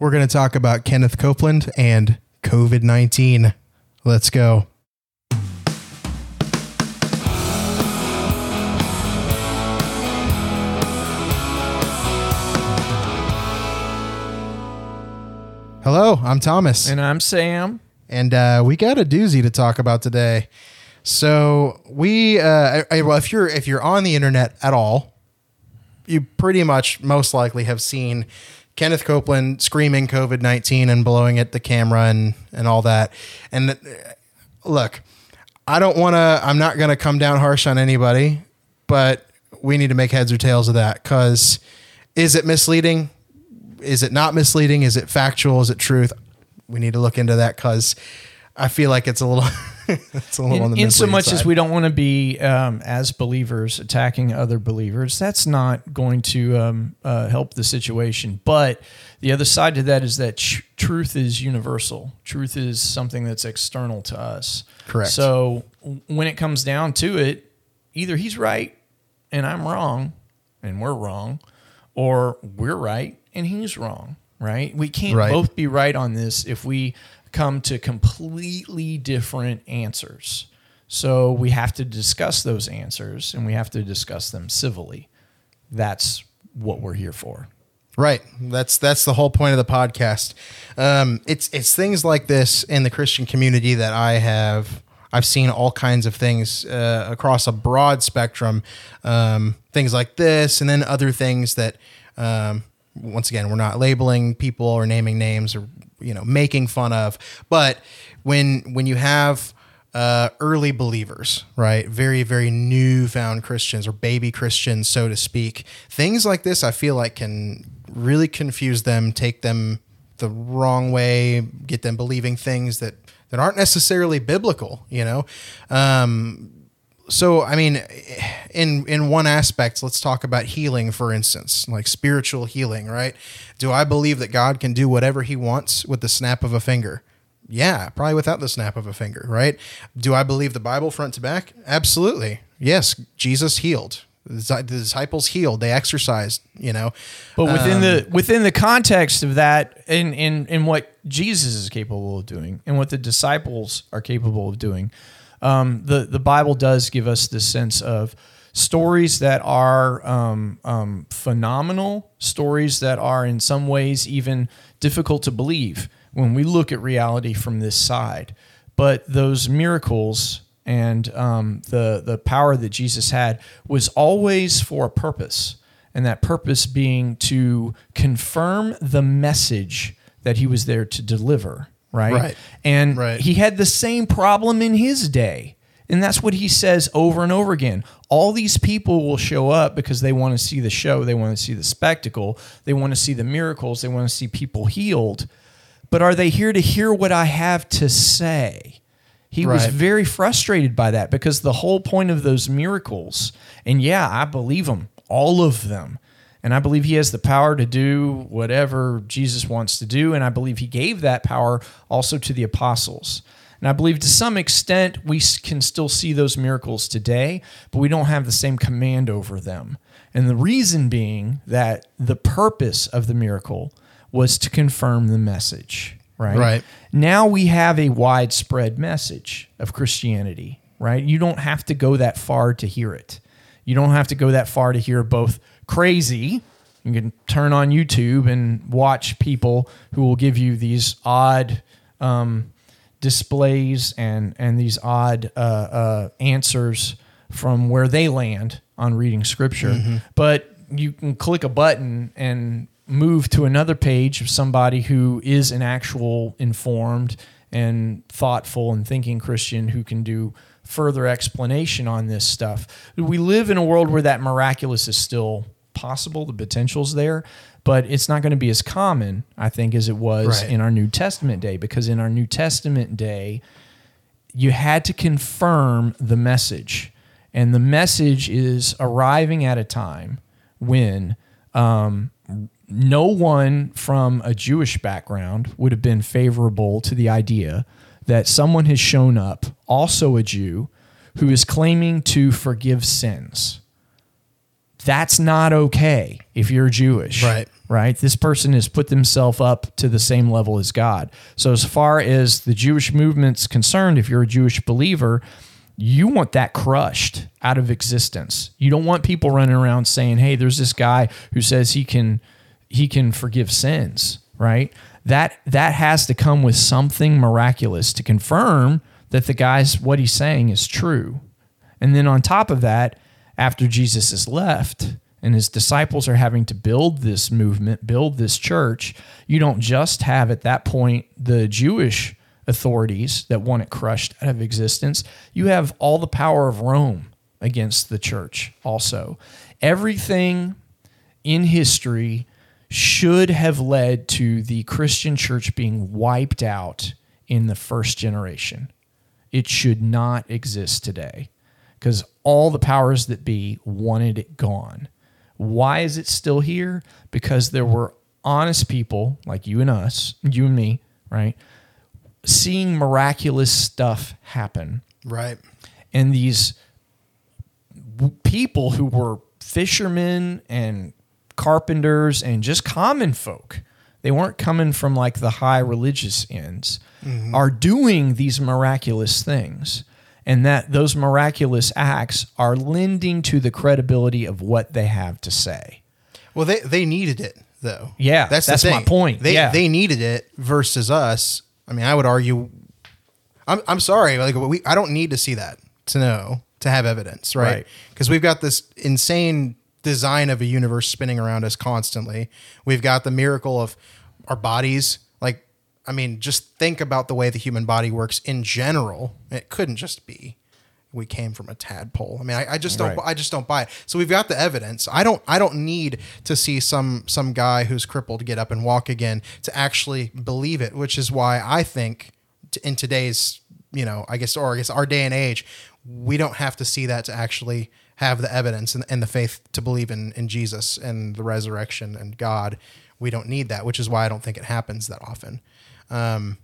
We're going to talk about Kenneth Copeland and COVID 19. Let's go. Hello, I'm Thomas. And I'm Sam. And uh, we got a doozy to talk about today. So we, uh, I- well, if you're if you're on the internet at all, you pretty much most likely have seen Kenneth Copeland screaming COVID nineteen and blowing at the camera and and all that. And look, I don't want to. I'm not going to come down harsh on anybody, but we need to make heads or tails of that because is it misleading? Is it not misleading? Is it factual? Is it truth? We need to look into that because I feel like it's a little, it's a little on In, in so much as we don't want to be, um, as believers, attacking other believers, that's not going to um, uh, help the situation. But the other side to that is that tr- truth is universal. Truth is something that's external to us. Correct. So when it comes down to it, either he's right and I'm wrong and we're wrong, or we're right and he's wrong, right? We can't Right. both be right on this if we come to completely different answers. So we have to discuss those answers and we have to discuss them civilly. That's what we're here for. Right. That's that's the whole point of the podcast. Um, it's it's things like this in the Christian community that I have. I've seen all kinds of things uh, across a broad spectrum. Um, things like this, and then other things that, um, once again, we're not labeling people or naming names or you know making fun of. But when when you have uh, early believers, right? Very, very newfound Christians or baby Christians, so to speak. Things like this, I feel like, can really confuse them, take them the wrong way, get them believing things that that aren't necessarily biblical. You know, um, so I mean, in in one aspect, let's talk about healing, for instance, like spiritual healing, right? Do I believe that God can do whatever He wants with the snap of a finger? Yeah, probably without the snap of a finger, right? Do I believe the Bible front to back? Absolutely. Yes, Jesus healed. The disciples healed. They exercised, you know. But within Um, the within the context of that, in in in what Jesus is capable of doing, and what the disciples are capable of doing, um, the the Bible does give us this sense of stories that are um, um, phenomenal, stories that are in some ways even difficult to believe when we look at reality from this side. But those miracles and um, the the power that Jesus had was always for a purpose, and that purpose being to confirm the message that he was there to deliver. Right. Right. And Right. he had the same problem in his day. And that's what he says over and over again. All these people will show up because they want to see the show, they want to see the spectacle, they want to see the miracles, they want to see people healed. But are they here to hear what I have to say? He was very frustrated by that because the whole point of those miracles, and yeah, I believe them, all of them. And I believe he has the power to do whatever Jesus wants to do. And I believe he gave that power also to the apostles. And I believe to some extent we can still see those miracles today, but we don't have the same command over them. And the reason being that the purpose of the miracle was to confirm the message, right? Right. Now we have a widespread message of Christianity, right? You don't have to go that far to hear it. You don't have to go that far to hear both crazy. You can turn on YouTube and watch people who will give you these odd um, displays and and these odd uh, uh, answers from where they land on reading scripture. But you can click a button and move to another page of somebody who is an actual informed and thoughtful and thinking Christian who can do further explanation on this stuff. We live in a world where that miraculous is still possible, the potential's there, but it's not going to be as common, I think, as it was Right. in our New Testament day because in our New Testament day, you had to confirm the message. And the message is arriving at a time when um, no one from a Jewish background would have been favorable to the idea that someone has shown up, also a Jew, who is claiming to forgive sins. That's not okay if you're Jewish. Right. Right. This person has put themselves up to the same level as God. So, as far as the Jewish movement's concerned, if you're a Jewish believer, you want that crushed out of existence. You don't want people running around saying, "Hey, there's this guy who says he can he can forgive sins," right? That that has to come with something miraculous to confirm that the guy's what he's saying is true. And then on top of that, after Jesus is left and his disciples are having to build this movement, build this church, you don't just have at that point the Jewish authorities that want it crushed out of existence. You have all the power of Rome against the church also. Everything in history should have led to the Christian church being wiped out in the first generation. It should not exist today because all the powers that be wanted it gone. Why is it still here? Because there were honest people like you and us, you and me, right? Seeing miraculous stuff happen. Right. And these people who were fishermen and carpenters and just common folk, they weren't coming from like the high religious ends, mm-hmm. are doing these miraculous things. And that those miraculous acts are lending to the credibility of what they have to say. Well, they they needed it though. Yeah, that's the that's my thing. point. They Yeah. they needed it versus us. I mean, I would argue. I'm I'm sorry, like we I don't need to see that to know to have evidence, right? Right. Because we've got this insane design of a universe spinning around us constantly. We've got the miracle of our bodies. I mean, just think about the way the human body works in general. It couldn't just be we came from a tadpole. I mean, I, I just don't. Right. I just don't buy it. So we've got the evidence. I don't. I don't need to see some some guy who's crippled get up and walk again to actually believe it. Which is why I think t- in today's, you know, I guess or I guess our day and age, we don't have to see that to actually have the evidence and, and the faith to believe in in Jesus and the resurrection and God. We don't need that, which is why I don't think it happens that often. Um,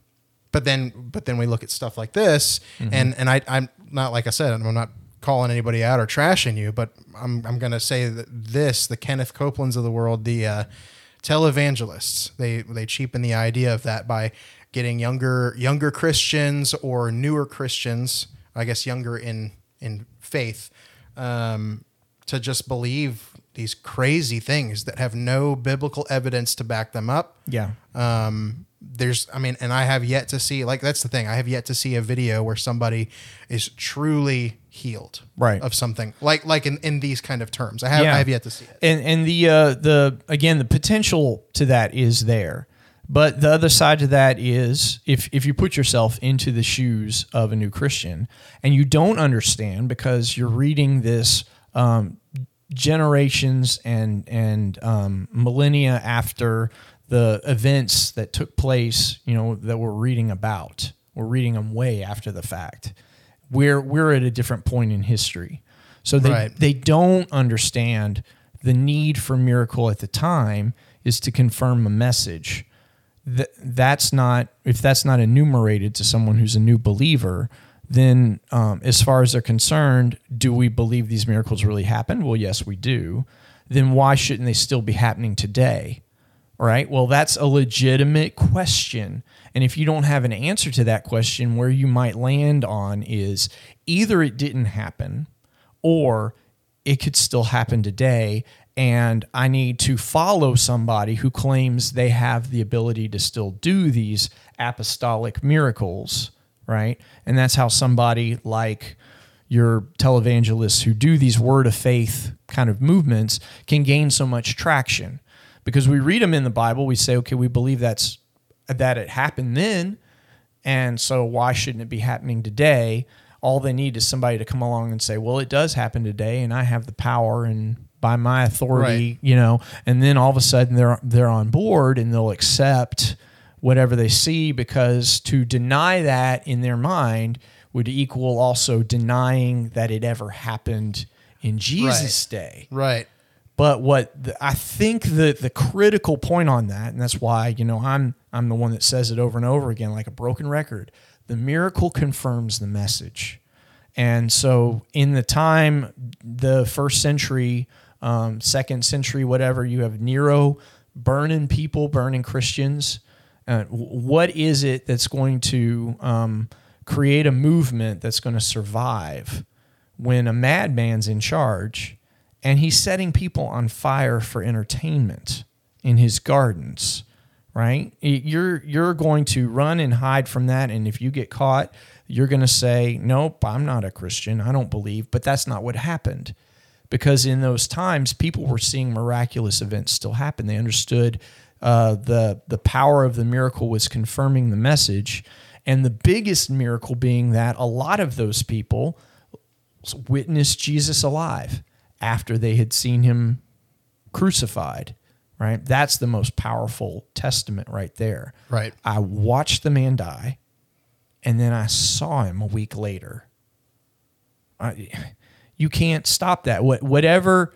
but then but then we look at stuff like this and and I I'm not like I said I'm not calling anybody out or trashing you but I'm I'm going to say that this the Kenneth Copelands of the world the uh televangelists they they cheapen the idea of that by getting younger younger Christians or newer Christians I guess younger in in faith um to just believe these crazy things that have no biblical evidence to back them up Yeah. um there's i mean and i have yet to see like that's the thing i have yet to see a video where somebody is truly healed Right. of something like like in, in these kind of terms i have Yeah. i have yet to see it and and the uh, the again the potential to that is there, but the other side to that is if if you put yourself into the shoes of a new Christian and you don't understand because you're reading this um, generations and and um, millennia after the events that took place, you know that we're reading about, we're reading them way after the fact. We're we're at a different point in history. So they, Right. they don't understand the need for miracle at the time is to confirm a message. That that's not if that's not enumerated to someone who's a new believer, then um, as far as they're concerned, do we believe these miracles really happened? Well, yes, we do. Then why shouldn't they still be happening today? Right. Well, that's a legitimate question. And if you don't have an answer to that question, where you might land on is either it didn't happen or it could still happen today. And I need to follow somebody who claims they have the ability to still do these apostolic miracles. Right. And that's how somebody like your televangelists who do these word of faith kind of movements can gain so much traction because we read them in the Bible. We say, okay, we believe that's that it happened then, and so why shouldn't it be happening today? All they need is somebody to come along and say, well, it does happen today, and I have the power and by my authority, Right. you know, and then all of a sudden they're they're on board and they'll accept whatever they see because to deny that in their mind would equal also denying that it ever happened in Jesus' day. right But what the, I think the the critical point on that, and that's why you know I'm I'm the one that says it over and over again like a broken record. The miracle confirms the message, and so in the time the first century um, second century, whatever. You have Nero burning people, burning Christians. Uh, what is it that's going to um, create a movement that's going to survive when a madman's in charge and he's setting people on fire for entertainment in his gardens? Right? You're you're going to run and hide from that, and if you get caught, you're going to say, "Nope, I'm not a Christian. I don't believe." But that's not what happened because in those times people were seeing miraculous events still happen. They understood uh, the the power of the miracle was confirming the message, and the biggest miracle being that a lot of those people witnessed Jesus alive after they had seen him crucified. Right, that's the most powerful testament right there. Right, I watched the man die, and then I saw him a week later. I, you can't stop that. What, whatever,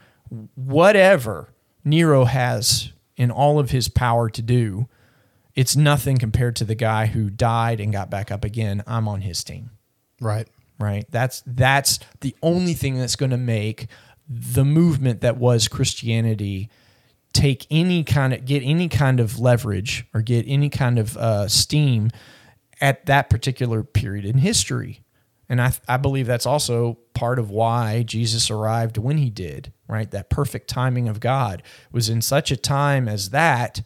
whatever Nero has in all of his power to do, it's nothing compared to the guy who died and got back up again. I'm on his team. Right. Right. That's that's the only thing that's going to make the movement that was Christianity take any kind of get any kind of leverage or get any kind of uh, steam at that particular period in history. And I, I believe that's also part of why Jesus arrived when he did, right? That perfect timing of God was in such a time as that,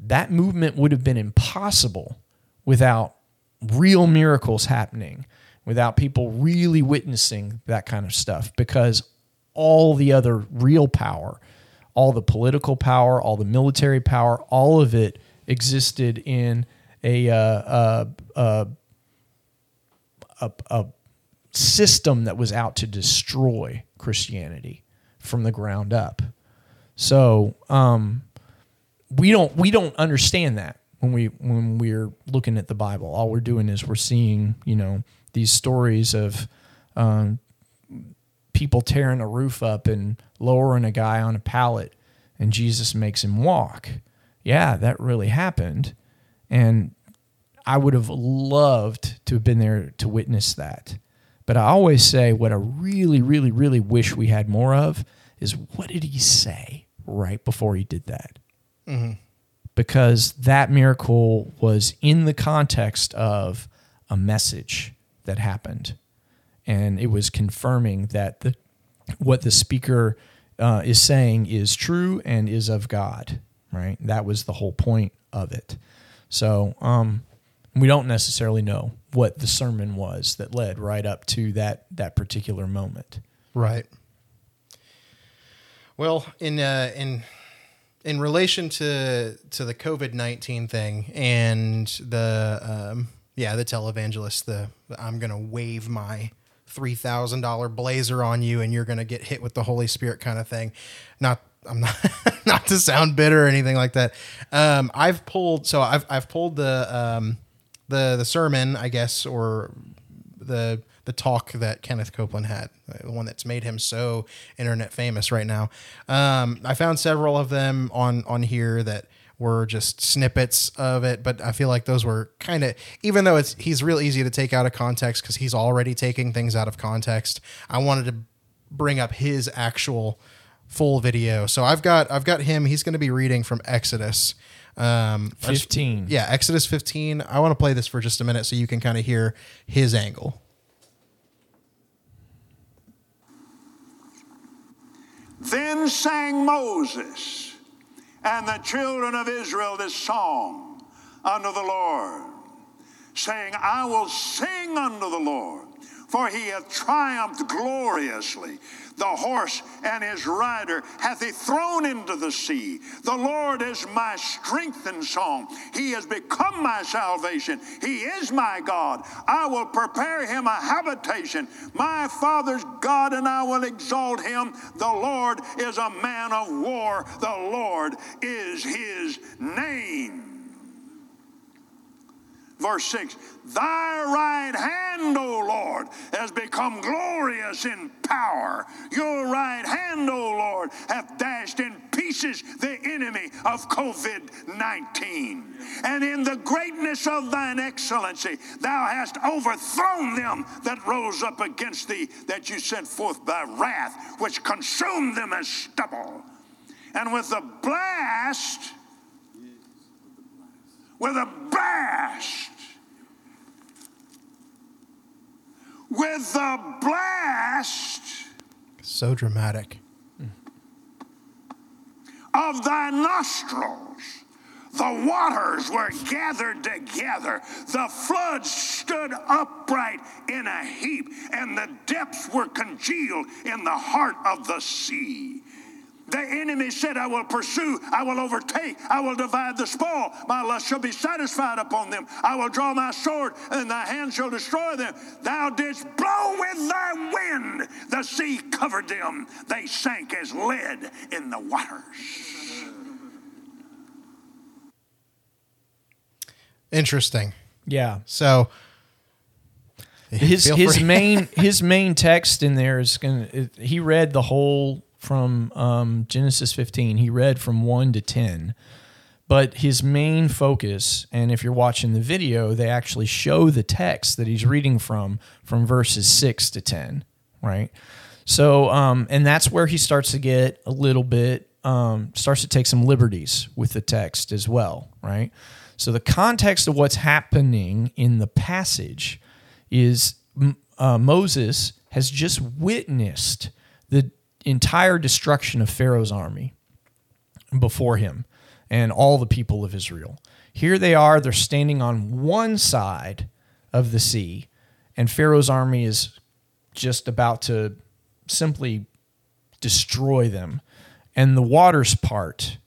that movement would have been impossible without real miracles happening, without people really witnessing that kind of stuff, because all the other real power, all the political power, all the military power, all of it existed in a, uh, uh, uh, a, a system that was out to destroy Christianity from the ground up. So um, we don't we don't understand that when we when we're looking at the Bible. All we're doing is we're seeing you know these stories of um, people tearing a roof up and lowering a guy on a pallet, and Jesus makes him walk. Yeah, that really happened, and I would have loved to have been there to witness that. But I always say what I really, really, really wish we had more of is what did he say right before he did that? Mm-hmm. Because that miracle was in the context of a message that happened. And it was confirming that the, what the speaker uh, is saying is true and is of God, right? That was the whole point of it. So, um, we don't necessarily know what the sermon was that led right up to that that particular moment. Right. Well, in uh, in in relation to to the COVID nineteen thing and the um, yeah the televangelist the, the I'm gonna wave my three thousand dollar blazer on you and you're gonna get hit with the Holy Spirit kind of thing. Not I'm not not to sound bitter or anything like that. Um, I've pulled so I've I've pulled the um, the the sermon, I guess, or the the talk that Kenneth Copeland had, the one that's made him so internet famous right now. Um, I found several of them on on here that were just snippets of it, but I feel like those were kind of even though it's he's real easy to take out of context because he's already taking things out of context. I wanted to bring up his actual full video. So I've got I've got him. He's going to be reading from Exodus um, 15. yeah, Exodus 15. I want to play this for just a minute so you can kind of hear his angle. Then sang Moses and the children of Israel this song unto the Lord, saying, I will sing unto the Lord, for he hath triumphed gloriously. The horse and his rider hath he thrown into the sea. The Lord is my strength and song. He has become my salvation. He is my God. I will prepare him a habitation, my father's God, and I will exalt him. The Lord is a man of war. The Lord is his name. Verse 6 Thy right hand, O Lord, has become glorious in power. Your right hand, O Lord, hath dashed in pieces the enemy of COVID 19. And in the greatness of thine excellency, thou hast overthrown them that rose up against thee, that you sent forth thy wrath, which consumed them as stubble. And with the blast, with a blast, with the blast So dramatic. of thy nostrils. The waters were gathered together. The floods stood upright in a heap, and the depths were congealed in the heart of the sea. The enemy said, I will pursue, I will overtake, I will divide the spoil. My lust shall be satisfied upon them. I will draw my sword, and thy hand shall destroy them. Thou didst blow with thy wind. The sea covered them. They sank as lead in the waters. Interesting. Yeah. So his his main his main text in there is going to he read the whole from um, Genesis 15 he read from 1 to 10 but his main focus and if you're watching the video they actually show the text that he's reading from from verses 6 to 10 right? So um, and that's where he starts to get a little bit um, starts to take some liberties with the text as well right? So the context of what's happening in the passage is uh, Moses has just witnessed the entire destruction of Pharaoh's army before him and all the people of Israel. Here they are, they're standing on one side of the sea, and Pharaoh's army is just about to simply destroy them. And the waters part,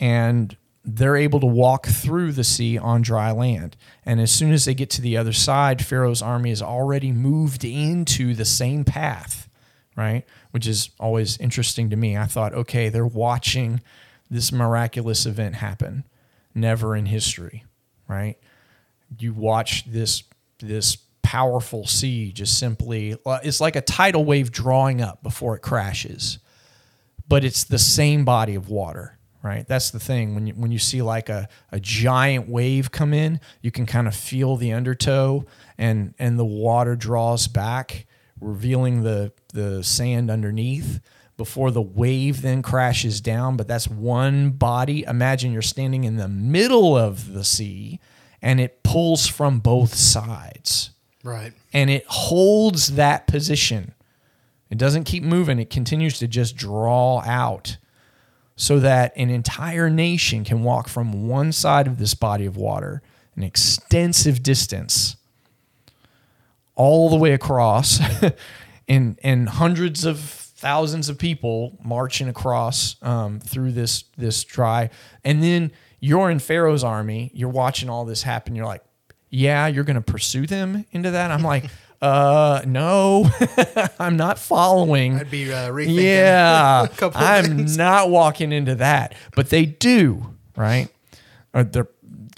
and they're able to walk through the sea on dry land. And as soon as they get to the other side, Pharaoh's army has already moved into the same path, right? Which is always interesting to me. I thought, okay, they're watching this miraculous event happen. Never in history, right? You watch this this powerful sea just simply uh, it's like a tidal wave drawing up before it crashes but it's the same body of water right that's the thing when you when you see like a, a giant wave come in you can kind of feel the undertow and and the water draws back revealing the the sand underneath before the wave then crashes down but that's one body imagine you're standing in the middle of the sea and it pulls from both sides right. and it holds that position. It doesn't keep moving, it continues to just draw out so that an entire nation can walk from one side of this body of water an extensive distance all the way across and and hundreds of thousands of people marching across um, through this this dry. And then you're in pharaoh's army you're watching all this happen you're like yeah you're going to pursue them into that? I'm like uh no i'm not following. I'd be uh, rethinking yeah a couple i'm things. not walking into that. But they do right? Or they're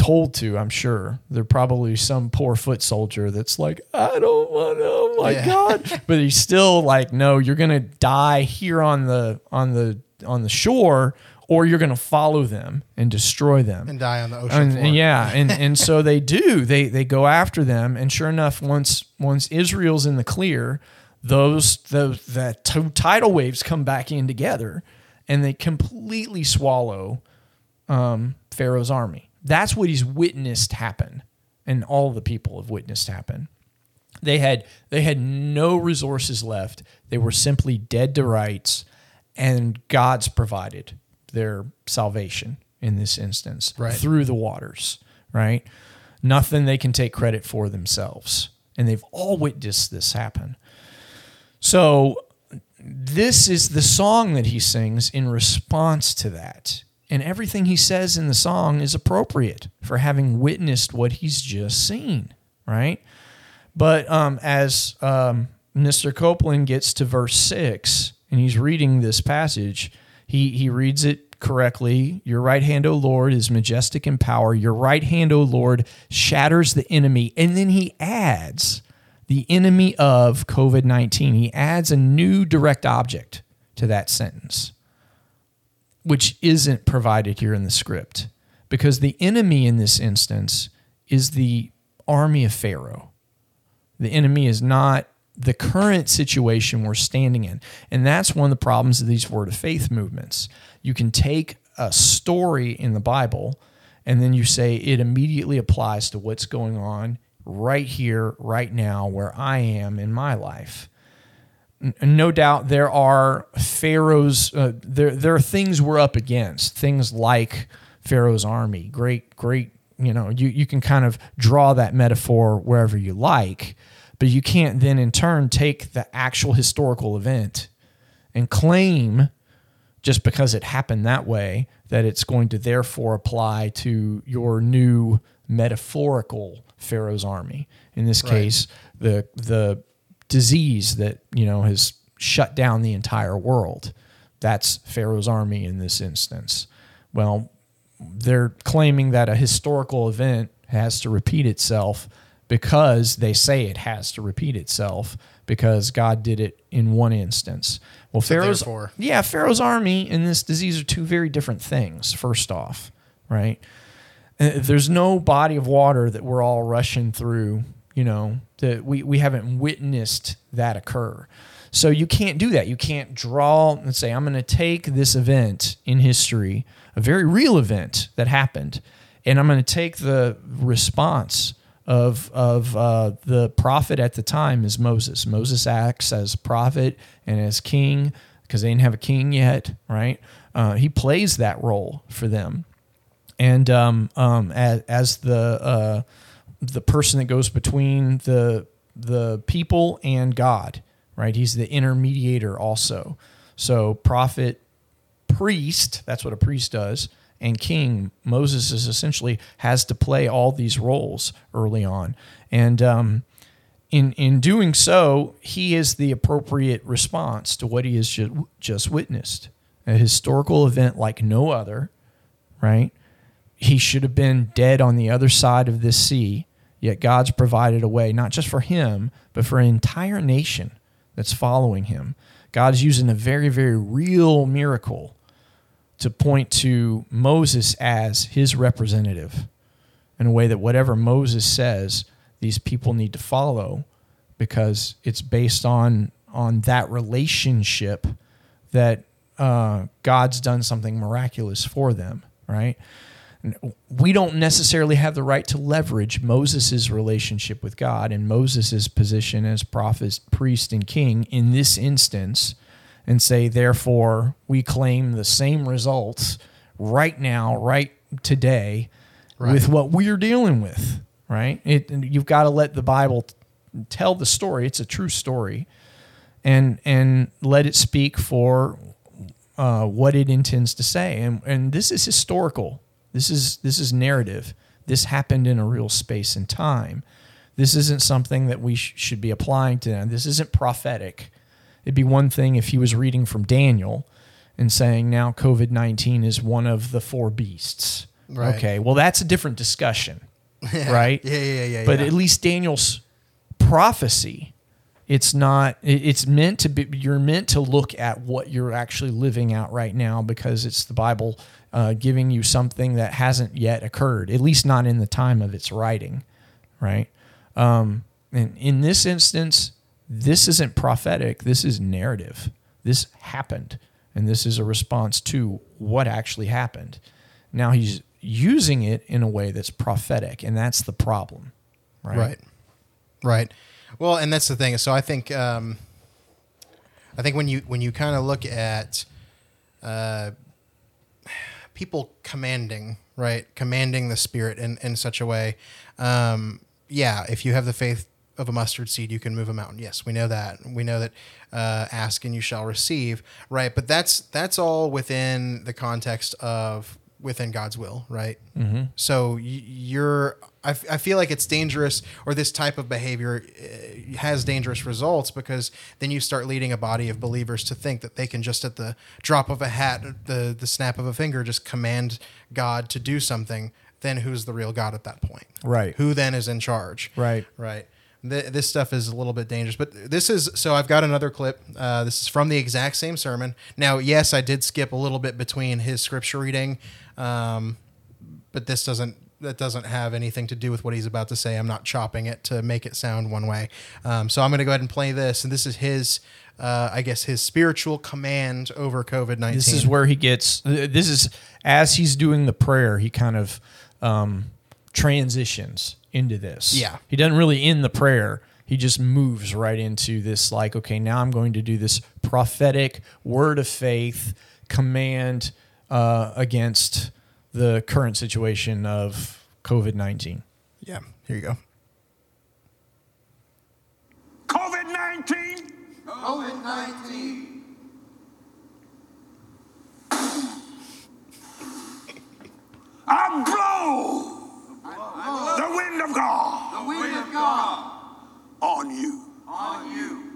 told to i'm sure they're probably some poor foot soldier that's like i don't want to oh my Yeah. god but he's still like no you're gonna die here on the on the on the shore or you're gonna follow them and destroy them and die on the ocean and, floor. and yeah, and and so they do. They they go after them, and sure enough, once once Israel's in the clear, those those that two tidal waves come back in together, and they completely swallow um, Pharaoh's army. That's what he's witnessed happen, and all the people have witnessed happen. They had they had no resources left. They were simply dead to rights, and God's provided their salvation in this instance Right. through the waters. Right, nothing they can take credit for themselves, and they've all witnessed this happen. So this is the song that he sings in response to that. And everything he says in the song is appropriate for having witnessed what he's just seen, right? But um, as um, Mr. Copeland gets to verse six and he's reading this passage, he, he reads it correctly. Your right hand, O Lord, is majestic in power. Your right hand, O Lord, shatters the enemy. And then he adds the enemy of COVID 19. He adds a new direct object to that sentence which isn't provided here in the script because the enemy in this instance is the army of Pharaoh. The enemy is not the current situation we're standing in. And that's one of the problems of these word of faith movements. You can take a story in the Bible and then you say it immediately applies to what's going on right here, right now, where I am in my life. No doubt there are Pharaoh's, uh, there, there are things we're up against, things like Pharaoh's army. Great, great, you know, you, you can kind of draw that metaphor wherever you like but you can't then in turn take the actual historical event and claim just because it happened that way that it's going to therefore apply to your new metaphorical Pharaoh's army. In this right. case, the the disease that you know has shut down the entire world. That's Pharaoh's army in this instance. Well, they're claiming that a historical event has to repeat itself because they say it has to repeat itself because God did it in one instance. Well, so Pharaoh's therefore. yeah, Pharaoh's army and this disease are two very different things. First off, right? Uh, there's no body of water that we're all rushing through. You know that we we haven't witnessed that occur. So you can't do that. You can't draw and say, I'm going to take this event in history, a very real event that happened, and I'm going to take the response of of uh, the prophet at the time is Moses. Moses acts as prophet and as king because they didn't have a king yet, right? Uh, he plays that role for them, and um, um, as, as the uh, the person that goes between the the people and God, right? He's the intermediator also. So prophet, priest. That's what a priest does and king, Moses is essentially has to play all these roles early on, and um, in in doing so, he is the appropriate response to what he has just, just witnessed, a historical event like no other, right? He should have been dead on the other side of this sea, yet God's provided a way, not just for him, but for an entire nation that's following him. God's using a very, very real miracle to point to Moses as his representative in a way that whatever Moses says, these people need to follow because it's based on on that relationship that uh, God's done something miraculous for them, right? We don't necessarily have the right to leverage Moses' relationship with God and Moses' position as prophet, priest, and king in this instance and say, therefore, we claim the same results right now, right today, right. with what we're dealing with. Right? It, you've got to let the Bible tell the story. It's a true story, and and let it speak for uh, what it intends to say. And and this is historical. This is this is narrative. This happened in a real space and time. This isn't something that we sh- should be applying to them. This isn't prophetic. It'd be one thing if he was reading from Daniel and saying now COVID 19 is one of the four beasts. Right. Okay, well, that's a different discussion, yeah. right? Yeah, yeah, yeah. But yeah. at least Daniel's prophecy, it's not, it's meant to be, you're meant to look at what you're actually living out right now because it's the Bible uh, giving you something that hasn't yet occurred, at least not in the time of its writing, right? Um, and in this instance, this isn't prophetic, this is narrative. This happened, and this is a response to what actually happened. Now he's using it in a way that's prophetic, and that's the problem. Right. Right. Right. Well, and that's the thing. So I think um, I think when you when you kind of look at uh, people commanding, right, commanding the spirit in in such a way, um, yeah, if you have the faith of a mustard seed, you can move a mountain. Yes, we know that. We know that uh, ask and you shall receive, right? But that's that's all within the context of within God's will, right? Mm-hmm. So you're, I, f- I feel like it's dangerous, or this type of behavior uh, has dangerous results because then you start leading a body of believers to think that they can just at the drop of a hat, the the snap of a finger, just command God to do something. Then who's the real God at that point? Right. Who then is in charge? Right. Right. th- this stuff is a little bit dangerous. But this is so I've got another clip. Uh, this is from the exact same sermon. Now, yes, I did skip a little bit between his scripture reading, um, but this doesn't that doesn't have anything to do with what he's about to say. I'm not chopping it to make it sound one way. Um, so I'm going to go ahead and play this, and this is his. Uh, I guess his spiritual command over COVID nineteen. This is where he gets. This is as he's doing the prayer. He kind of um, transitions into this. Yeah. he doesn't really end the prayer. He just moves right into this. Like, okay, now I'm going to do this prophetic word of faith command uh, against the current situation of COVID nineteen. yeah. Here you go. COVID 19 COVID 19. I blow the wind of God The wind of God on you. on you.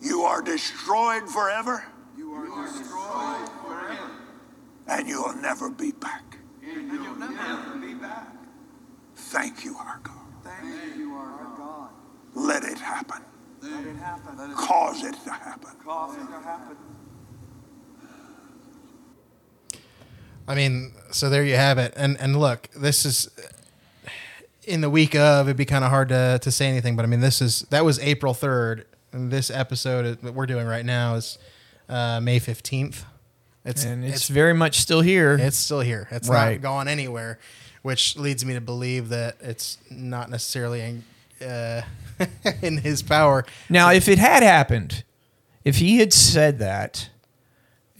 You are destroyed forever, You are destroyed forever. and you'll never be back. And you'll never be back. Thank you, our God. Thank you, our God. Let it happen. Let it happen. Cause it to happen. cause it to happen. I mean, so there you have it. And and look, this is in the week of. It'd be kind of hard to to say anything, but I mean, this is that was April third, this episode that we're doing right now is uh, May fifteenth. It's And it's, very much still here. it's still here. It's Right. not gone anywhere, which leads me to believe that it's not necessarily in, uh, in his power. Now, if it had happened, if he had said that,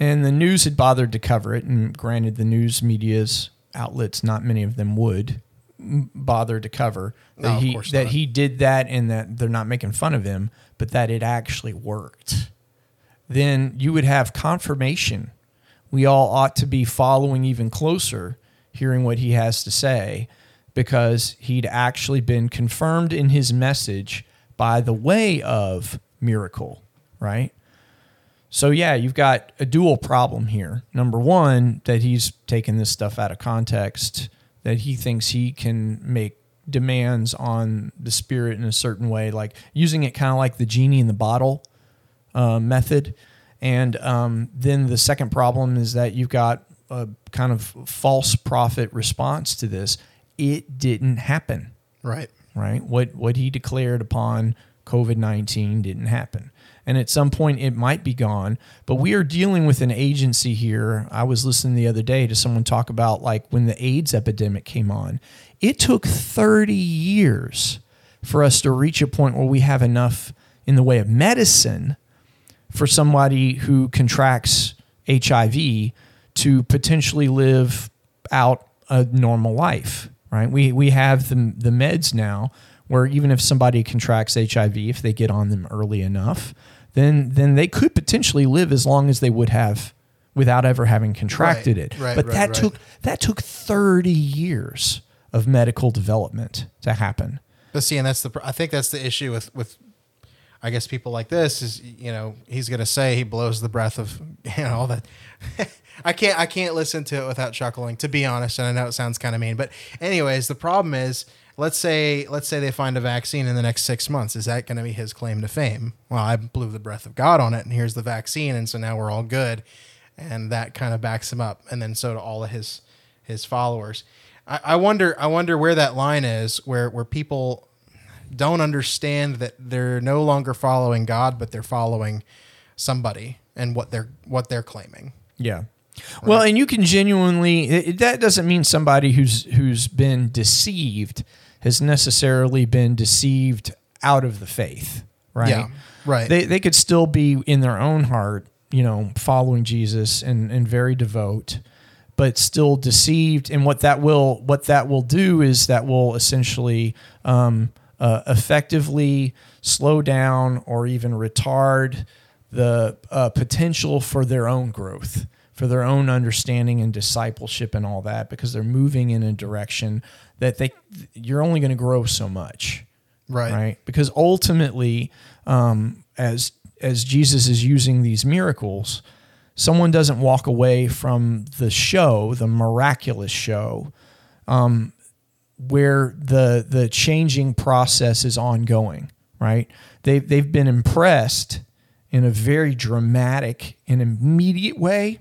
and the news had bothered to cover it, and granted, the news media's outlets, not many of them would bother to cover that No, he that he did that, and that they're not making fun of him, but that it actually worked. Then you would have confirmation. We all ought to be following even closer, hearing what he has to say, because he'd actually been confirmed in his message by the way of miracle, right? So yeah, you've got a dual problem here. Number one, that he's taken this stuff out of context, that he thinks he can make demands on the spirit in a certain way, like using it kind of like the genie in the bottle uh, method. And um, then the second problem is that you've got a kind of false prophet response to this. It didn't happen Right. right? What what he declared upon COVID nineteen didn't happen, and at some point it might be gone. But we are dealing with an agency here. I was listening the other day to someone talk about like when the AIDS epidemic came on, it took thirty years for us to reach a point where we have enough in the way of medicine for somebody who contracts HIV to potentially live out a normal life, right? We we have the the meds now where even if somebody contracts HIV, if they get on them early enough, then then they could potentially live as long as they would have without ever having contracted Right, it. right, but right, that took that took 30 years of medical development to happen. But see, and that's the I think that's the issue with with I guess people like this is you know he's gonna say he blows the breath of you know all that. I can't I can't listen to it without chuckling to be honest, and I know it sounds kind of mean, but anyways, the problem is let's say let's say they find a vaccine in the next six months. Is that going to be his claim to fame? Well, I blew the breath of God on it, and here's the vaccine, and so now we're all good, and that kind of backs him up, and then so do all of his his followers. I, I wonder I wonder where that line is where where people don't understand that they're no longer following God, but they're following somebody and what they're what they're claiming. Yeah. Well, and you can genuinely it, that doesn't mean somebody who's who's been deceived has necessarily been deceived out of the faith, right? Yeah, right. They they could still be in their own heart, you know, following Jesus and and very devout, but still deceived. And what that will what that will do is that will essentially um, uh, effectively slow down or even retard the uh, potential for their own growth, for their own understanding and discipleship and all that, because they're moving in a direction that they you're only going to grow so much, Right. Right? Because ultimately, um, as as Jesus is using these miracles, someone doesn't walk away from the show, the miraculous show, um, where the the changing process is ongoing, right? They they've been impressed in a very dramatic and immediate way,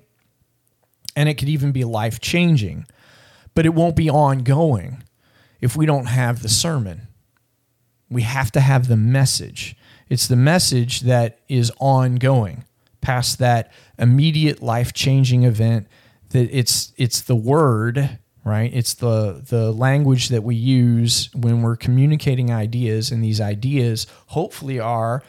and it could even be life changing, but it won't be ongoing if we don't have the sermon. We have to have the message. It's the message that is ongoing past that immediate life changing event that it's it's the word right? It's the the language that we use when we're communicating ideas and these ideas hopefully are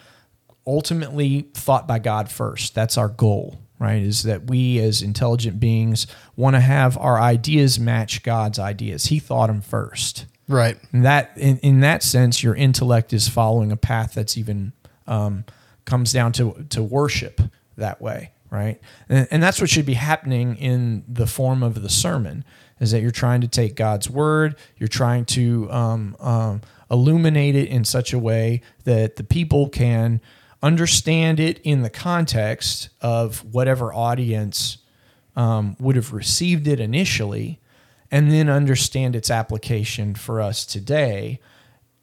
ultimately thought by God first. That's our goal right? Is that we as intelligent beings want to have our ideas match God's ideas. He thought them first. Right. and that in, in that sense your intellect is following a path that's even um, comes down to to worship that way right? And, and that's what should be happening in the form of the sermon is that you're trying to take god's word you're trying to um, um, illuminate it in such a way that the people can understand it in the context of whatever audience um, would have received it initially and then understand its application for us today.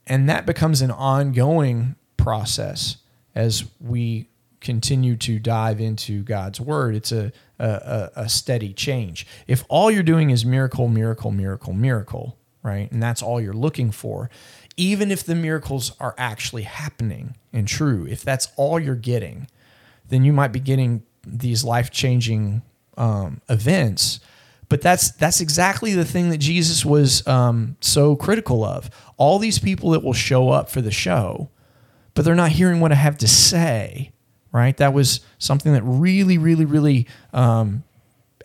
And that becomes an ongoing process as we continue to dive into God's word. It's a, a, a a steady change. If all you're doing is miracle, miracle, miracle, miracle, right? And that's all you're looking for, even if the miracles are actually happening and true, if that's all you're getting, then you might be getting these life changing um, events. But that's that's exactly the thing that Jesus was um, so critical of. All these people that will show up for the show, but they're not hearing what I have to say. Right? That was something that really, really, really um,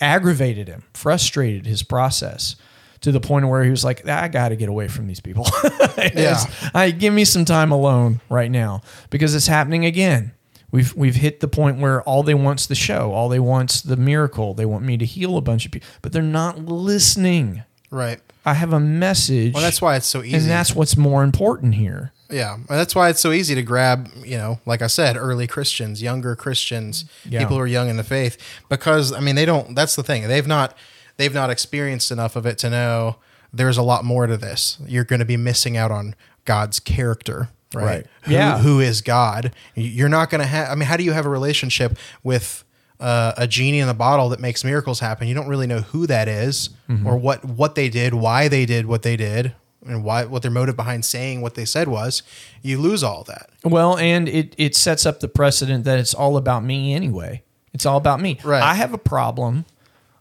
aggravated him, frustrated his process to the point where he was like, I got to get away from these people. It's- I give me some time alone right now because it's happening again. We've we've hit the point where all they want's the show, all they want's the miracle. They want me to heal a bunch of people, but they're not listening. Right. I have a message. Well, that's why it's so easy. and that's what's more important here. Yeah, and that's why it's so easy to grab, you know, like I said, early Christians, younger Christians, Yeah. people who are young in the faith, because I mean, they don't. That's the thing; they've not, they've not experienced enough of it to know there's a lot more to this. You're going to be missing out on God's character, right? Right. Who, Yeah. who is God? You're not going to have. I mean, how do you have a relationship with? Uh, a genie in the bottle that makes miracles happen. You don't really know who that is Mm-hmm. or what what they did, why they did what they did, and why what their motive behind saying what they said was. You lose all that. Well, and it it sets up the precedent that it's all about me anyway. It's all about me. Right. I have a problem.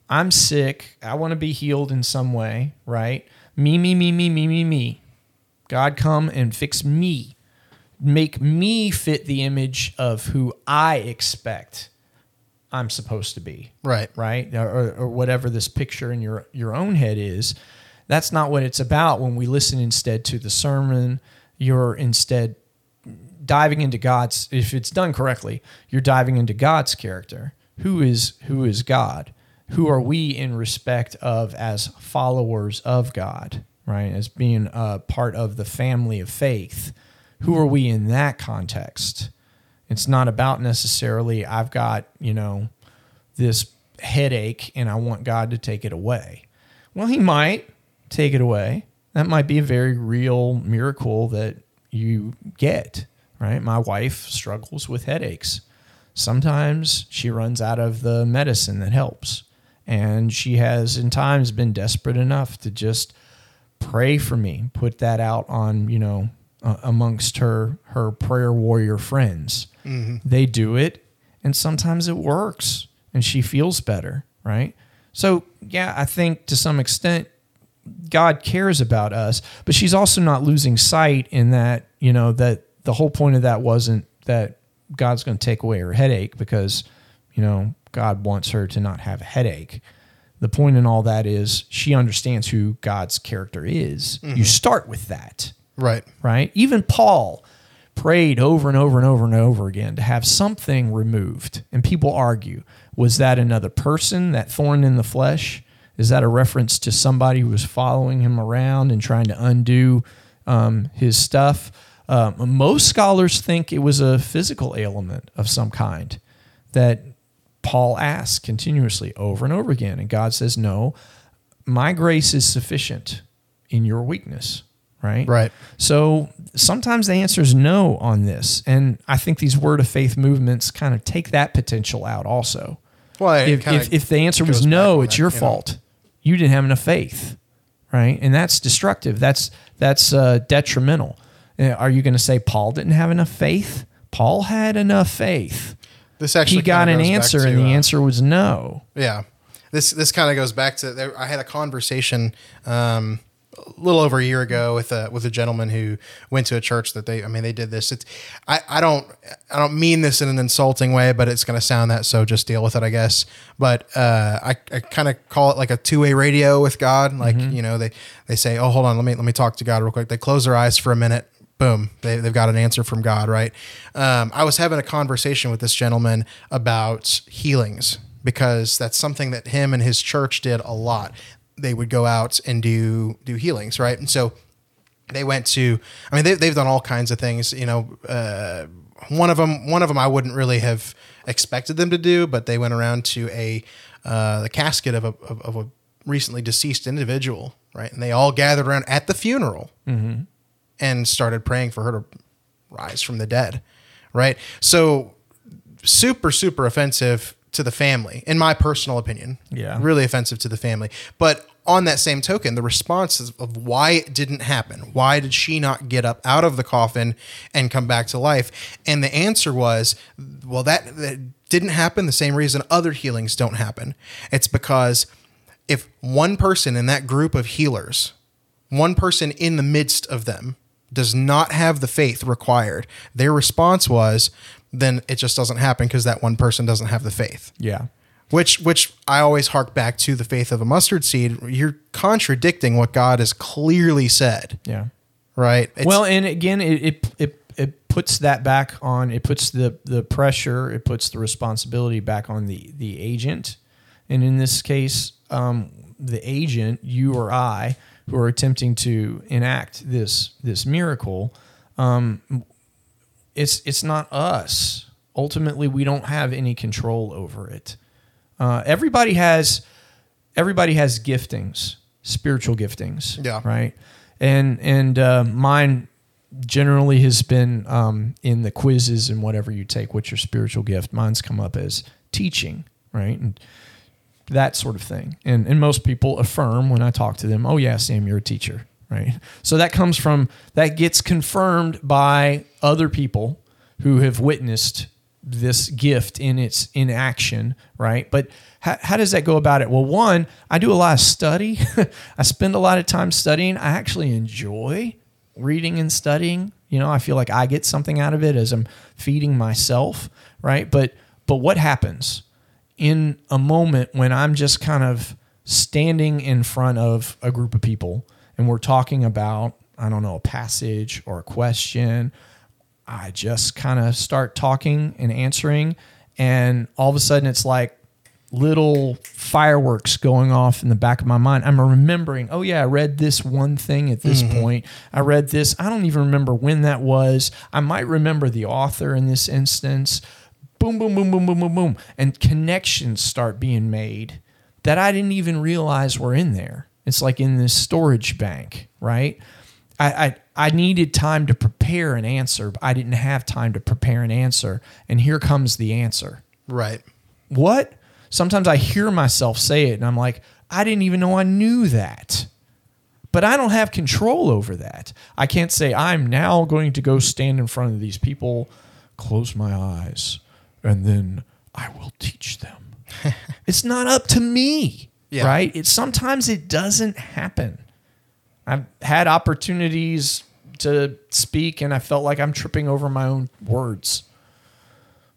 I'm sick. I want to be healed in some way, right? Me, me, me, me, me, me, me. God come and fix me. Make me fit the image of who I expect I'm supposed to be Right. right or, or whatever this picture in your your own head is that's not what it's about when we listen instead to the sermon. You're instead diving into god's if it's done correctly you're diving into god's character. Who is who is god? Who are we in respect of as followers of god right? As being a part of the family of faith. Who are we in that context? It's not about necessarily I've got, you know, this headache and I want God to take it away. Well, he might take it away. That might be a very real miracle that you get, right? My wife struggles with headaches. Sometimes she runs out of the medicine that helps. And she has, in times, been desperate enough to just pray for me, put that out on, you know, uh, amongst her her prayer warrior friends. They do it, and sometimes it works, and she feels better, right? So yeah, I think to some extent God cares about us, but she's also not losing sight in that, you know, that the whole point of that wasn't that God's going to take away her headache because, you know, God wants her to not have a headache. The point in all that is she understands who God's character is. You mm-hmm. start with that Right. right? Even Paul prayed over and over and over and over again to have something removed. And people argue was that another person, that thorn in the flesh? Is that a reference to somebody who was following him around and trying to undo um, his stuff? Um, most scholars think it was a physical ailment of some kind that Paul asks continuously over and over again. And God says, No, my grace is sufficient in your weakness, right? Right. So sometimes the answer is no on this. And I think these word of faith movements kind of take that potential out also. Well, If, if, if the answer was no, it's that, your you know. You didn't have enough faith, right? And that's destructive. That's that's uh, detrimental. Uh, Are you going to say Paul didn't have enough faith? Paul had enough faith. This actually He got an answer, to, and the uh, answer was no. Yeah, this this kind of goes back to there, I had a conversation um, a little over a year ago with a with a gentleman who went to a church that they I mean they did this. It's I, I don't I don't mean this in an insulting way, but it's going to sound that so just deal with it, I guess. But uh, I, I kind of call it like a two way radio with God. Like you know they they say oh hold on let me let me talk to God real quick. They close their eyes for a minute. Boom, they, they've got an answer from God, right? Um, I was having a conversation with this gentleman about healings because that's something that him and his church did a lot. They would go out and do do healings, right? And so they went to. I mean, they, they've done all kinds of things. You know, uh, one of them, one of them, I wouldn't really have expected them to do, but they went around to a uh, the casket of a of, of a recently deceased individual, right? And they all gathered around at the funeral and started praying for her to rise from the dead, right? So super super offensive to the family in my personal opinion Yeah. really offensive to the family but on that same token the response of why it didn't happen. Why did she not get up out of the coffin and come back to life? And the answer was well that, that didn't happen the same reason other healings don't happen. It's because if one person in that group of healers one person in the midst of them does not have the faith required their response was then it just doesn't happen because that one person doesn't have the faith. Yeah. Which which I always hark back to the faith of a mustard seed you're contradicting what God has clearly said Yeah. right It's- well, and again, it, it it it puts that back on. It puts the the pressure. It puts the responsibility back on the the agent, and in this case, um, the agent, you or I, who are attempting to enact this this miracle, um, it's it's not us. Ultimately, we don't have any control over it. Uh, everybody has everybody has giftings, spiritual giftings. Yeah. Right. And and uh, mine generally has been um, in the quizzes and whatever you take. What's your spiritual gift? Mine's come up as teaching. Right. And that sort of thing. And and most people affirm when I talk to them, "Oh yeah, Sam, you're a teacher." Right? So that comes from that gets confirmed by other people who have witnessed this gift in its in action, right? But how, how does that go about it? Well, one, I do a lot of study. I spend a lot of time studying. I actually enjoy reading and studying. You know, I feel like I get something out of it as I'm feeding myself, right? But but what happens? in a moment when I'm just kind of standing in front of a group of people and we're talking about, I don't know, a passage or a question, I just kind of start talking and answering. And all of a sudden it's like little fireworks going off in the back of my mind. I'm remembering, oh, yeah, I read this one thing at this mm-hmm. point. I read this. I don't even remember when that was. I might remember the author in this instance boom, boom, boom, boom, boom, boom, boom, and connections start being made that I didn't even realize were in there. It's like in this storage bank, right? I, I I needed time to prepare an answer, I didn't have time to prepare an answer, and here comes the answer. right What? Sometimes I hear myself say it, and I'm like, I didn't even know I knew that. But I don't have control over that. I can't say I'm now going to go stand in front of these people, close my eyes, and then I will teach them. it's not up to me, Yeah. right? It sometimes it doesn't happen. I've had opportunities to speak, and I felt like I'm tripping over my own words.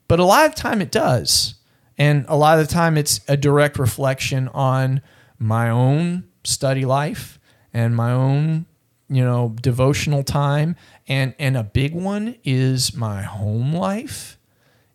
But a lot of time it does. And a lot of the time it's a direct reflection on my own study life and my own, you know, devotional time. And and a big one is my home life.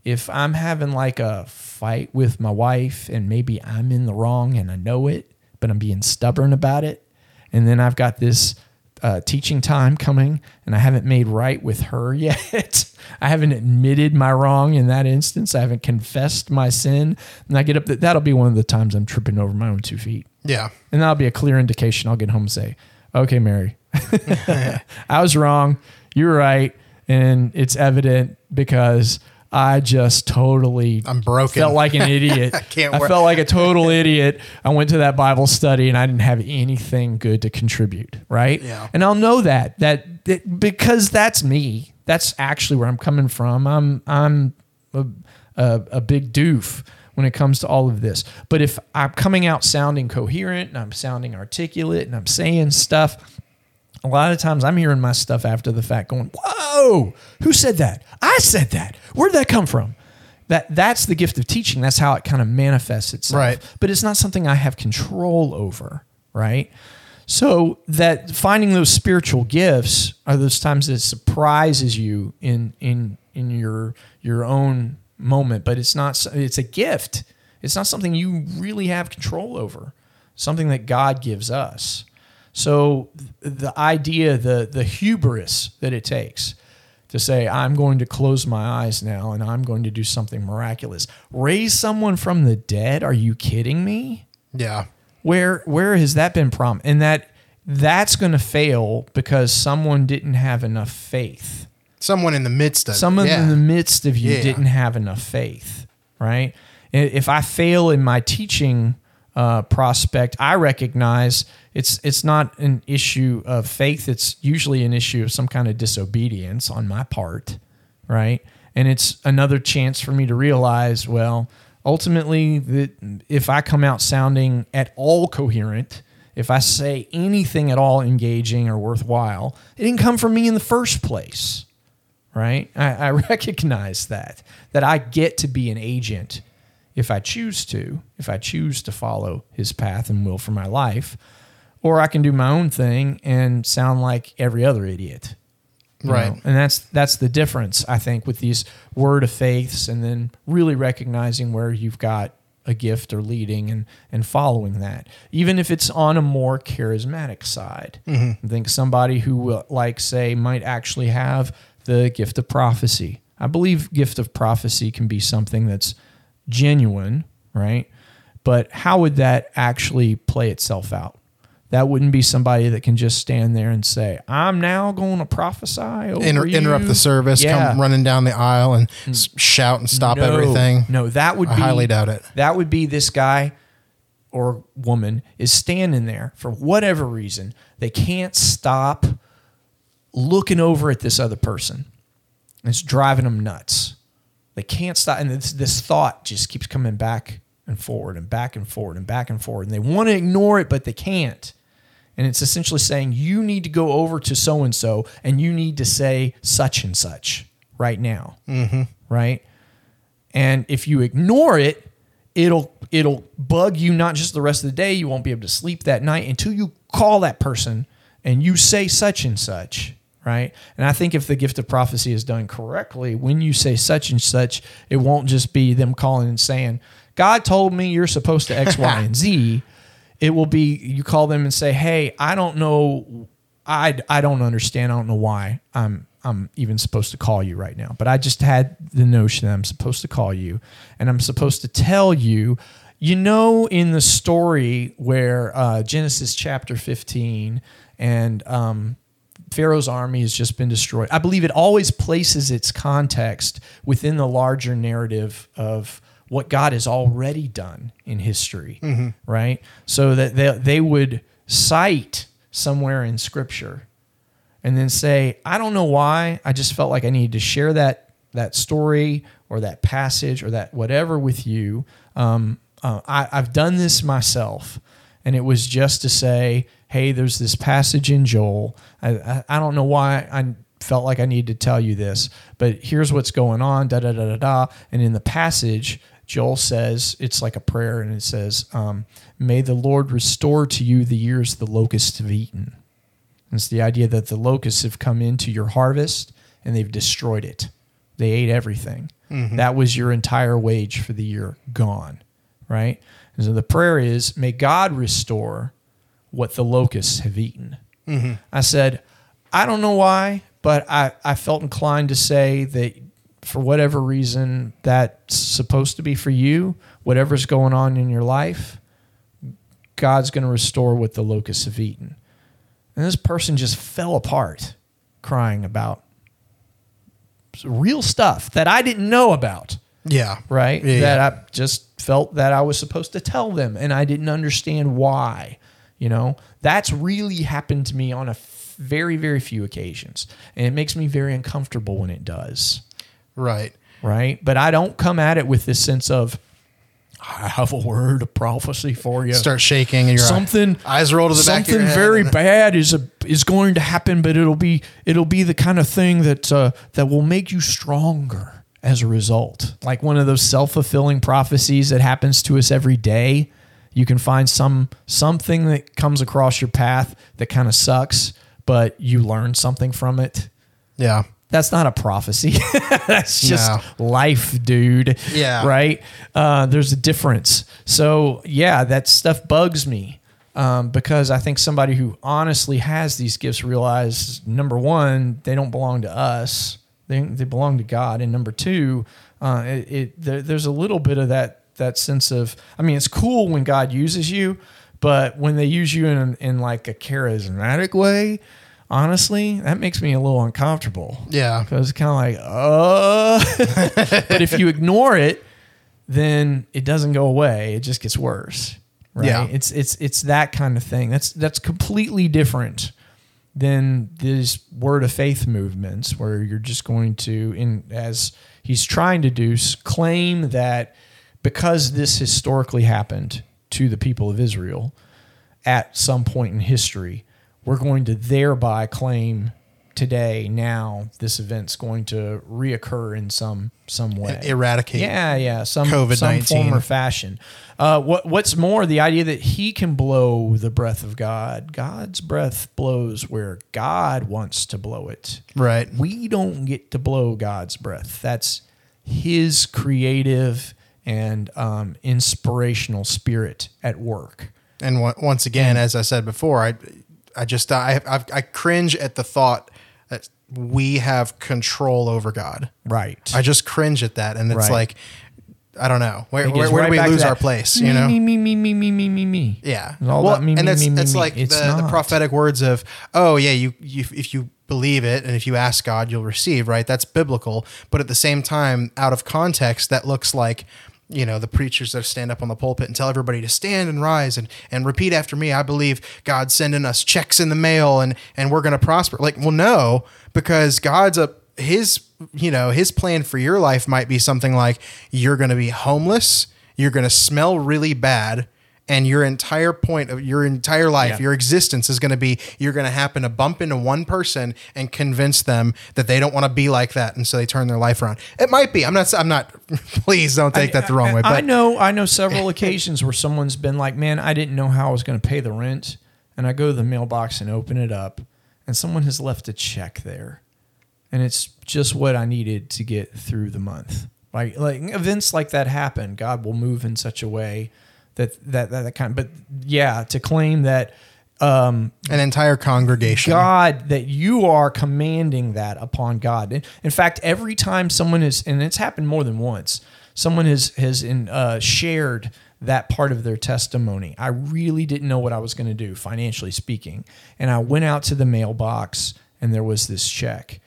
If I'm having like a fight with my wife and maybe I'm in the wrong and I know it, but I'm being stubborn about it, and then I've got this uh, teaching time coming and I haven't made right with her yet. I haven't admitted my wrong in that instance. I haven't confessed my sin. And I get up, that'll be one of the times I'm tripping over my own two feet. yeah And that'll be a clear indication. I'll get home and say, okay, Mary, I was wrong. You're right. And it's evident because I just totally I'm broken. felt like an idiot. I can't I work. felt like a total idiot. I went to that Bible study and I didn't have anything good to contribute, right? Yeah. And I'll know that that, that because that's me. That's actually where I'm coming from. I'm I'm a, a, a big doof when it comes to all of this. But if I'm coming out sounding coherent and I'm sounding articulate and I'm saying stuff, a lot of times I'm hearing my stuff after the fact going, Whoa, who said that? I said that. Where'd that come from? That that's the gift of teaching. That's how it kind of manifests itself. Right. But it's not something I have control over, right? So that finding those spiritual gifts are those times that surprises you in in in your your own moment, but it's not it's a gift. It's not something you really have control over. Something that God gives us. So the idea, the the hubris that it takes to say, I'm going to close my eyes now and I'm going to do something miraculous. Raise someone from the dead? Are you kidding me? Yeah. Where where has that been prom? And that that's going to fail because someone didn't have enough faith. Someone in the midst of. Someone yeah. in the midst of you Yeah. didn't have enough faith, right? If I fail in my teaching uh, prospect, I recognize it's it's not an issue of faith. It's usually an issue of some kind of disobedience on my part, right? And it's another chance for me to realize, well, ultimately, that if I come out sounding at all coherent, if I say anything at all engaging or worthwhile, it didn't come from me in the first place right? I, I recognize that that I get to be an agent if I choose to, if I choose to follow His path and will for my life, or I can do my own thing and sound like every other idiot. Right. know? And that's that's the difference I think with these word of faiths and then really recognizing where you've got a gift or leading and and following that. Even if it's on a more charismatic side. Mm-hmm. I think somebody who will like say might actually have the gift of prophecy. I believe gift of prophecy can be something that's genuine, right? But how would that actually play itself out? That wouldn't be somebody that can just stand there and say, "I'm now going to prophesy over Inter- you." interrupt the service, Yeah. come running down the aisle and mm. s- shout and stop No, everything. No, that would I be highly doubt it. That would be this guy or woman is standing there for whatever reason. They can't stop looking over at this other person. It's driving them nuts. They can't stop, and this this thought just keeps coming back and forward and back and forward and back and forward, and they want to ignore it, but they can't. And it's essentially saying you need to go over to so and so, and you need to say such and such right now, mm-hmm. right? And if you ignore it, it'll it'll bug you not just the rest of the day. You won't be able to sleep that night until you call that person and you say such and such, right? And I think if the gift of prophecy is done correctly, when you say such and such, it won't just be them calling and saying, "God told me you're supposed to X, Y, and Z." It will be you call them and say, "Hey, I don't know I, I don't understand. I don't know why I'm I'm even supposed to call you right now. But I just had the notion that I'm supposed to call you, and I'm supposed to tell you. You know, in the story where uh, Genesis chapter 15 and um, Pharaoh's army has just been destroyed. I believe it always places its context within the larger narrative of what God has already done in history, right? So that they, they would cite somewhere in scripture and then say, I don't know why. I just felt like I needed to share that that story or that passage or that whatever with you. Um, uh, I, I've done this myself, and it was just to say, hey, there's this passage in Joel. I, I, I don't know why I felt like I needed to tell you this, but here's what's going on. Da da da da da. And in the passage, Joel says it's like a prayer, and it says, um, "May the Lord restore to you the years the locusts have eaten." It's the idea that the locusts have come into your harvest and they've destroyed it. They ate everything. That was your entire wage for the year gone, right? And so the prayer is, may God restore what the locusts have eaten. I said, I don't know why, but I, I felt inclined to say that for whatever reason that's supposed to be for you, whatever's going on in your life, God's going to restore what the locusts have eaten. And this person just fell apart crying about real stuff that I didn't know about Yeah. right? Yeah, that yeah. I just felt that I was supposed to tell them and I didn't understand why. You know, that's really happened to me on a very, very few occasions. And it makes me very uncomfortable when it does. Right. Right. But I don't come at it with this sense of, I have a word of prophecy for you. Start shaking and your something eyes roll to the back something very bad is a, is going to happen, but it'll be it'll be the kind of thing that uh, that will make you stronger as a result. Like one of those self fulfilling prophecies that happens to us every day. You can find some something that comes across your path that kind of sucks, but you learn something from it. Yeah. That's not a prophecy. That's just life, dude. Yeah. Right. Uh, there's a difference. So yeah, that stuff bugs me um, because I think somebody who honestly has these gifts realize number one, they don't belong to us. They, they belong to God. And number two, uh, it, it there, there's a little bit of that that sense of. I mean, it's cool when God uses you, but when they use you in in like a charismatic way. Honestly, that makes me a little uncomfortable. Yeah. Because it's kind of like, uh. but if you ignore it, then it doesn't go away. It just gets worse. Right. Yeah. It's it's it's that kind of thing. That's that's completely different than these word of faith movements where you're just going to in as he's trying to do claim that because this historically happened to the people of Israel at some point in history, we're going to thereby claim today now this event's going to reoccur in some some way Eradicate. yeah yeah some some COVID-19. form or fashion uh, what what's more the idea that he can blow the breath of god god's breath blows where god wants to blow it Right. we don't get to blow god's breath that's his creative and um, inspirational spirit at work And on- once again, as I said before, I, I just I i I cringe at the thought that we have control over God. Right. I just cringe at that, and it's Right. like I don't know where where, where do we lose our place? You know. me, me, me, me, me, me, me, me. Yeah. It's all that me, and me, that's me, me, that's like It's the, the prophetic words of, oh yeah, you, you if you believe it and if you ask God, you'll receive, right? That's biblical. But at the same time, out of context, that looks like, you know, the preachers that stand up on the pulpit and tell everybody to stand and rise and, and repeat after me. I believe God's sending us checks in the mail and, and we're going to prosper. Like, well, no, because God's a, his, you know, his plan for your life might be something like you're going to be homeless, you're going to smell really bad, and your entire point of your entire life, Yeah. your existence is going to be you're going to happen to bump into one person and convince them that they don't want to be like that, and so they turn their life around. It might be. I'm not. I'm not. Please don't take that the wrong way. But I know I know several occasions where someone's been like, "Man, I didn't know how I was going to pay the rent," and I go to the mailbox and open it up, and someone has left a check there, and it's just what I needed to get through the month. Like like events like that happen. God will move in such a way that that that, that kind. But yeah, to claim that. Um, an entire congregation. God that you are commanding that upon God. In, in fact, every time someone is, and it's happened more than once, someone has has in, uh, shared that part of their testimony. I really didn't know what I was going to do, financially speaking, and I went out to the mailbox, and there was this check.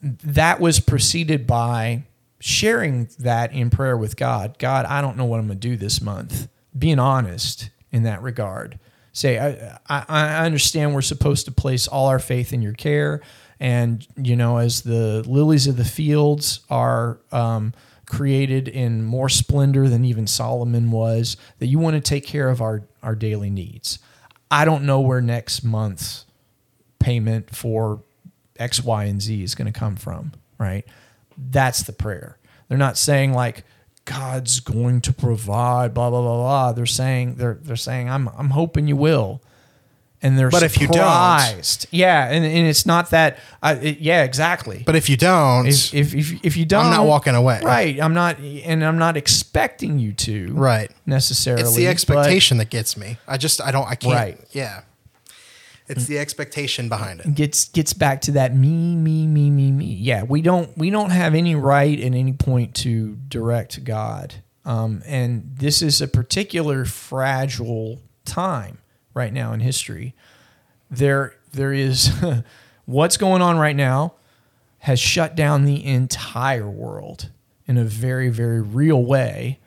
That was preceded by sharing that in prayer with God. God, I don't know what I'm going to do this month. Being honest in that regard. Say I, I, I understand we're supposed to place all our faith in your care and you know as the lilies of the fields are um, created in more splendor than even solomon was that you want to take care of our, our daily needs. I don't know where next month's payment for x y and z is going to come from right? That's the prayer. They're not saying like God's going to provide, blah blah blah blah. They're saying they're they're saying I'm I'm hoping you will, and they're But if you don't- yeah, and, and it's not that. I, it, yeah, exactly. But if you don't, if, if if if you don't, I'm not walking away. Right, I'm not, and I'm not expecting you to. Right. necessarily. it's the expectation that gets me. I just I don't I can't. Right. Yeah. It's the expectation behind it. gets gets back to that me me me me me. Yeah we don't we don't have any right at any point to direct god. Um, and this is a particular fragile time right now in history. There there is what's going on right now has shut down the entire world in a very very real way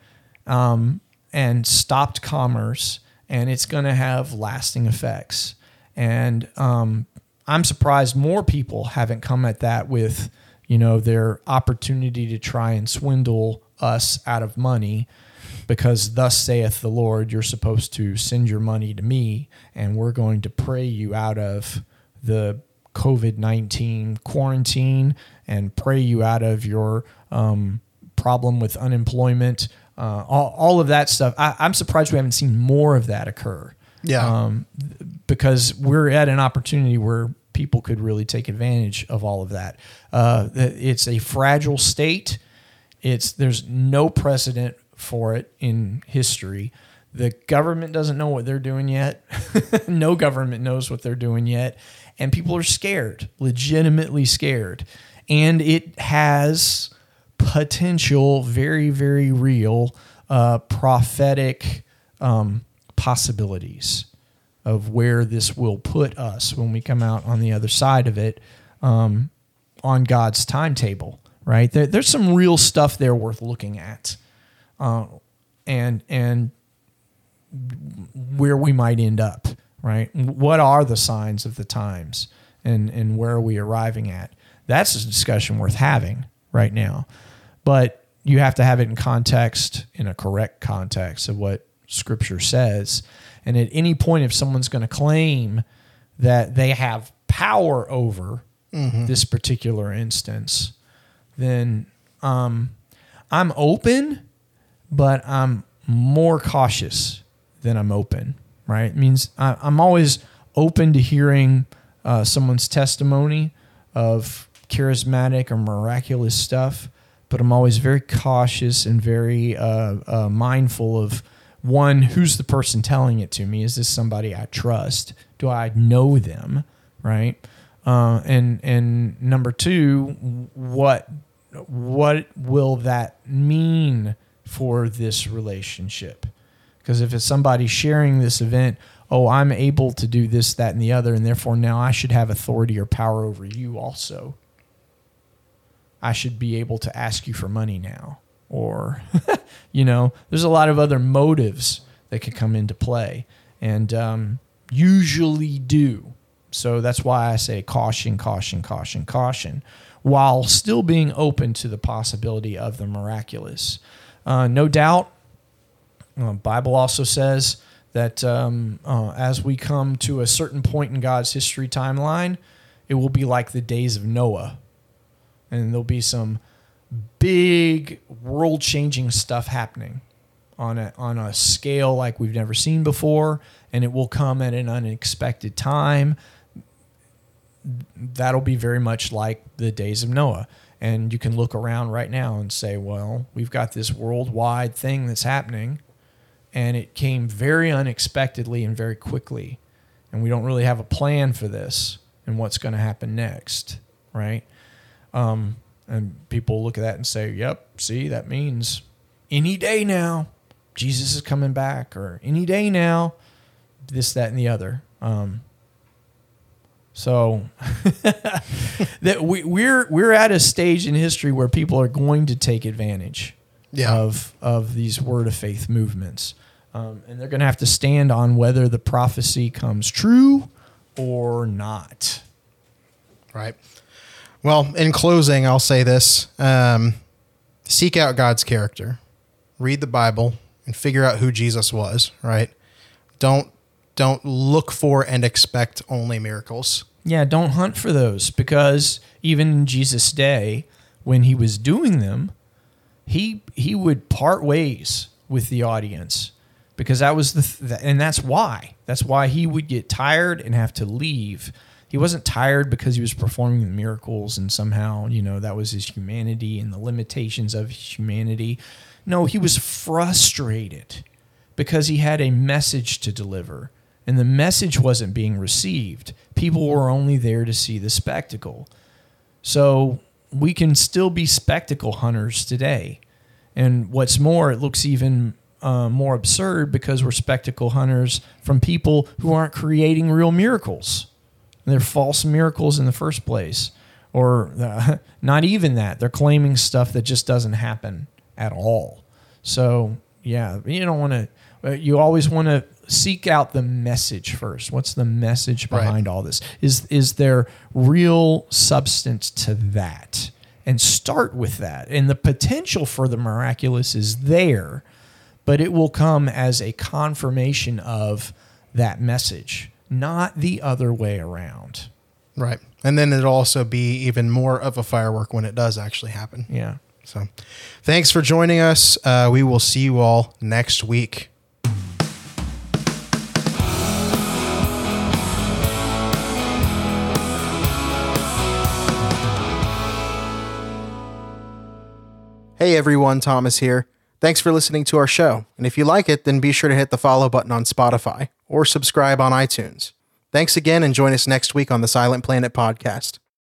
um, and stopped commerce and it's going to have lasting effects and um, i'm surprised more people haven't come at that with you know their opportunity to try and swindle us out of money because thus saith the Lord, you're supposed to send your money to me, and we're going to pray you out of the COVID 19 quarantine and pray you out of your um, problem with unemployment. Uh, all, all of that stuff. I, I'm surprised we haven't seen more of that occur. Yeah. Um, because we're at an opportunity where people could really take advantage of all of that. Uh, it's a fragile state. It's there's no precedent for it in history. The government doesn't know what they're doing yet. no government knows what they're doing yet. And people are scared, legitimately scared. And it has potential, very, very real uh, prophetic um, possibilities of where this will put us when we come out on the other side of it um, on God's timetable, right? There, there's some real stuff there worth looking at uh, and and where we might end up, right? What are the signs of the times, and and where are we arriving at? That's a discussion worth having right now, but you have to have it in context, in a correct context of what Scripture says. And at any point, if someone's going to claim that they have power over this particular instance, then um, I'm open but I'm more cautious than I'm open, right? It means I, I'm always open to hearing uh, someone's testimony of charismatic or miraculous stuff, but I'm always very cautious and very uh, uh, mindful of one, who's the person telling it to me? Is this somebody I trust? Do I know them, right? Uh, and and number two, what what will that mean for this relationship? Because if it's somebody sharing this event, oh, I'm able to do this, that, and the other, and therefore now I should have authority or power over you also. I should be able to ask you for money now. Or, you know, there's a lot of other motives that could come into play and um, usually do. So that's why I say caution, caution, caution, caution, while still being open to the possibility of the miraculous. Uh, no doubt, uh, Bible also says that um, uh, as we come to a certain point in God's history timeline, it will be like the days of Noah, and there'll be some big world-changing stuff happening on a on a scale like we've never seen before, and it will come at an unexpected time. That'll be very much like the days of Noah. And you can look around right now and say, well, we've got this worldwide thing that's happening, and it came very unexpectedly and very quickly. And we don't really have a plan for this and what's going to happen next, right? Um, and people look at that and say, yep, see, that means any day now, Jesus is coming back, or any day now, this, that, and the other. Um, so that we, we're we're at a stage in history where people are going to take advantage Yeah. of of these word of faith movements, um, and they're going to have to stand on whether the prophecy comes true or not. Right. Well, in closing, I'll say this: um, seek out God's character, read the Bible, and figure out who Jesus was. Right. Don't don't look for and expect only miracles. Yeah, don't hunt for those because even in Jesus' day, when he was doing them, he he would part ways with the audience because that was the th- and that's why that's why he would get tired and have to leave. He wasn't tired because he was performing the miracles and somehow you know that was his humanity and the limitations of humanity. No, he was frustrated because he had a message to deliver and the message wasn't being received. People were only there to see the spectacle. So we can still be spectacle hunters today. And what's more, it looks even uh, more absurd because we're spectacle hunters from people who aren't creating real miracles. They're false miracles in the first place, or uh, not even that. They're claiming stuff that just doesn't happen at all. So yeah, you don't want to. Uh, you always want to seek out the message first. What's the message Right. behind all this? Is is there real substance to that? And start with that. And the potential for the miraculous is there, but it will come as a confirmation of that message, not the other way around. Right. And then it'll also be even more of a firework when it does actually happen. Yeah. So thanks for joining us. Uh, we will see you all next week. Hey everyone, Thomas here. Thanks for listening to our show. And if you like it, then be sure to hit the follow button on Spotify or subscribe on iTunes. Thanks again and join us next week on the Silent Planet podcast.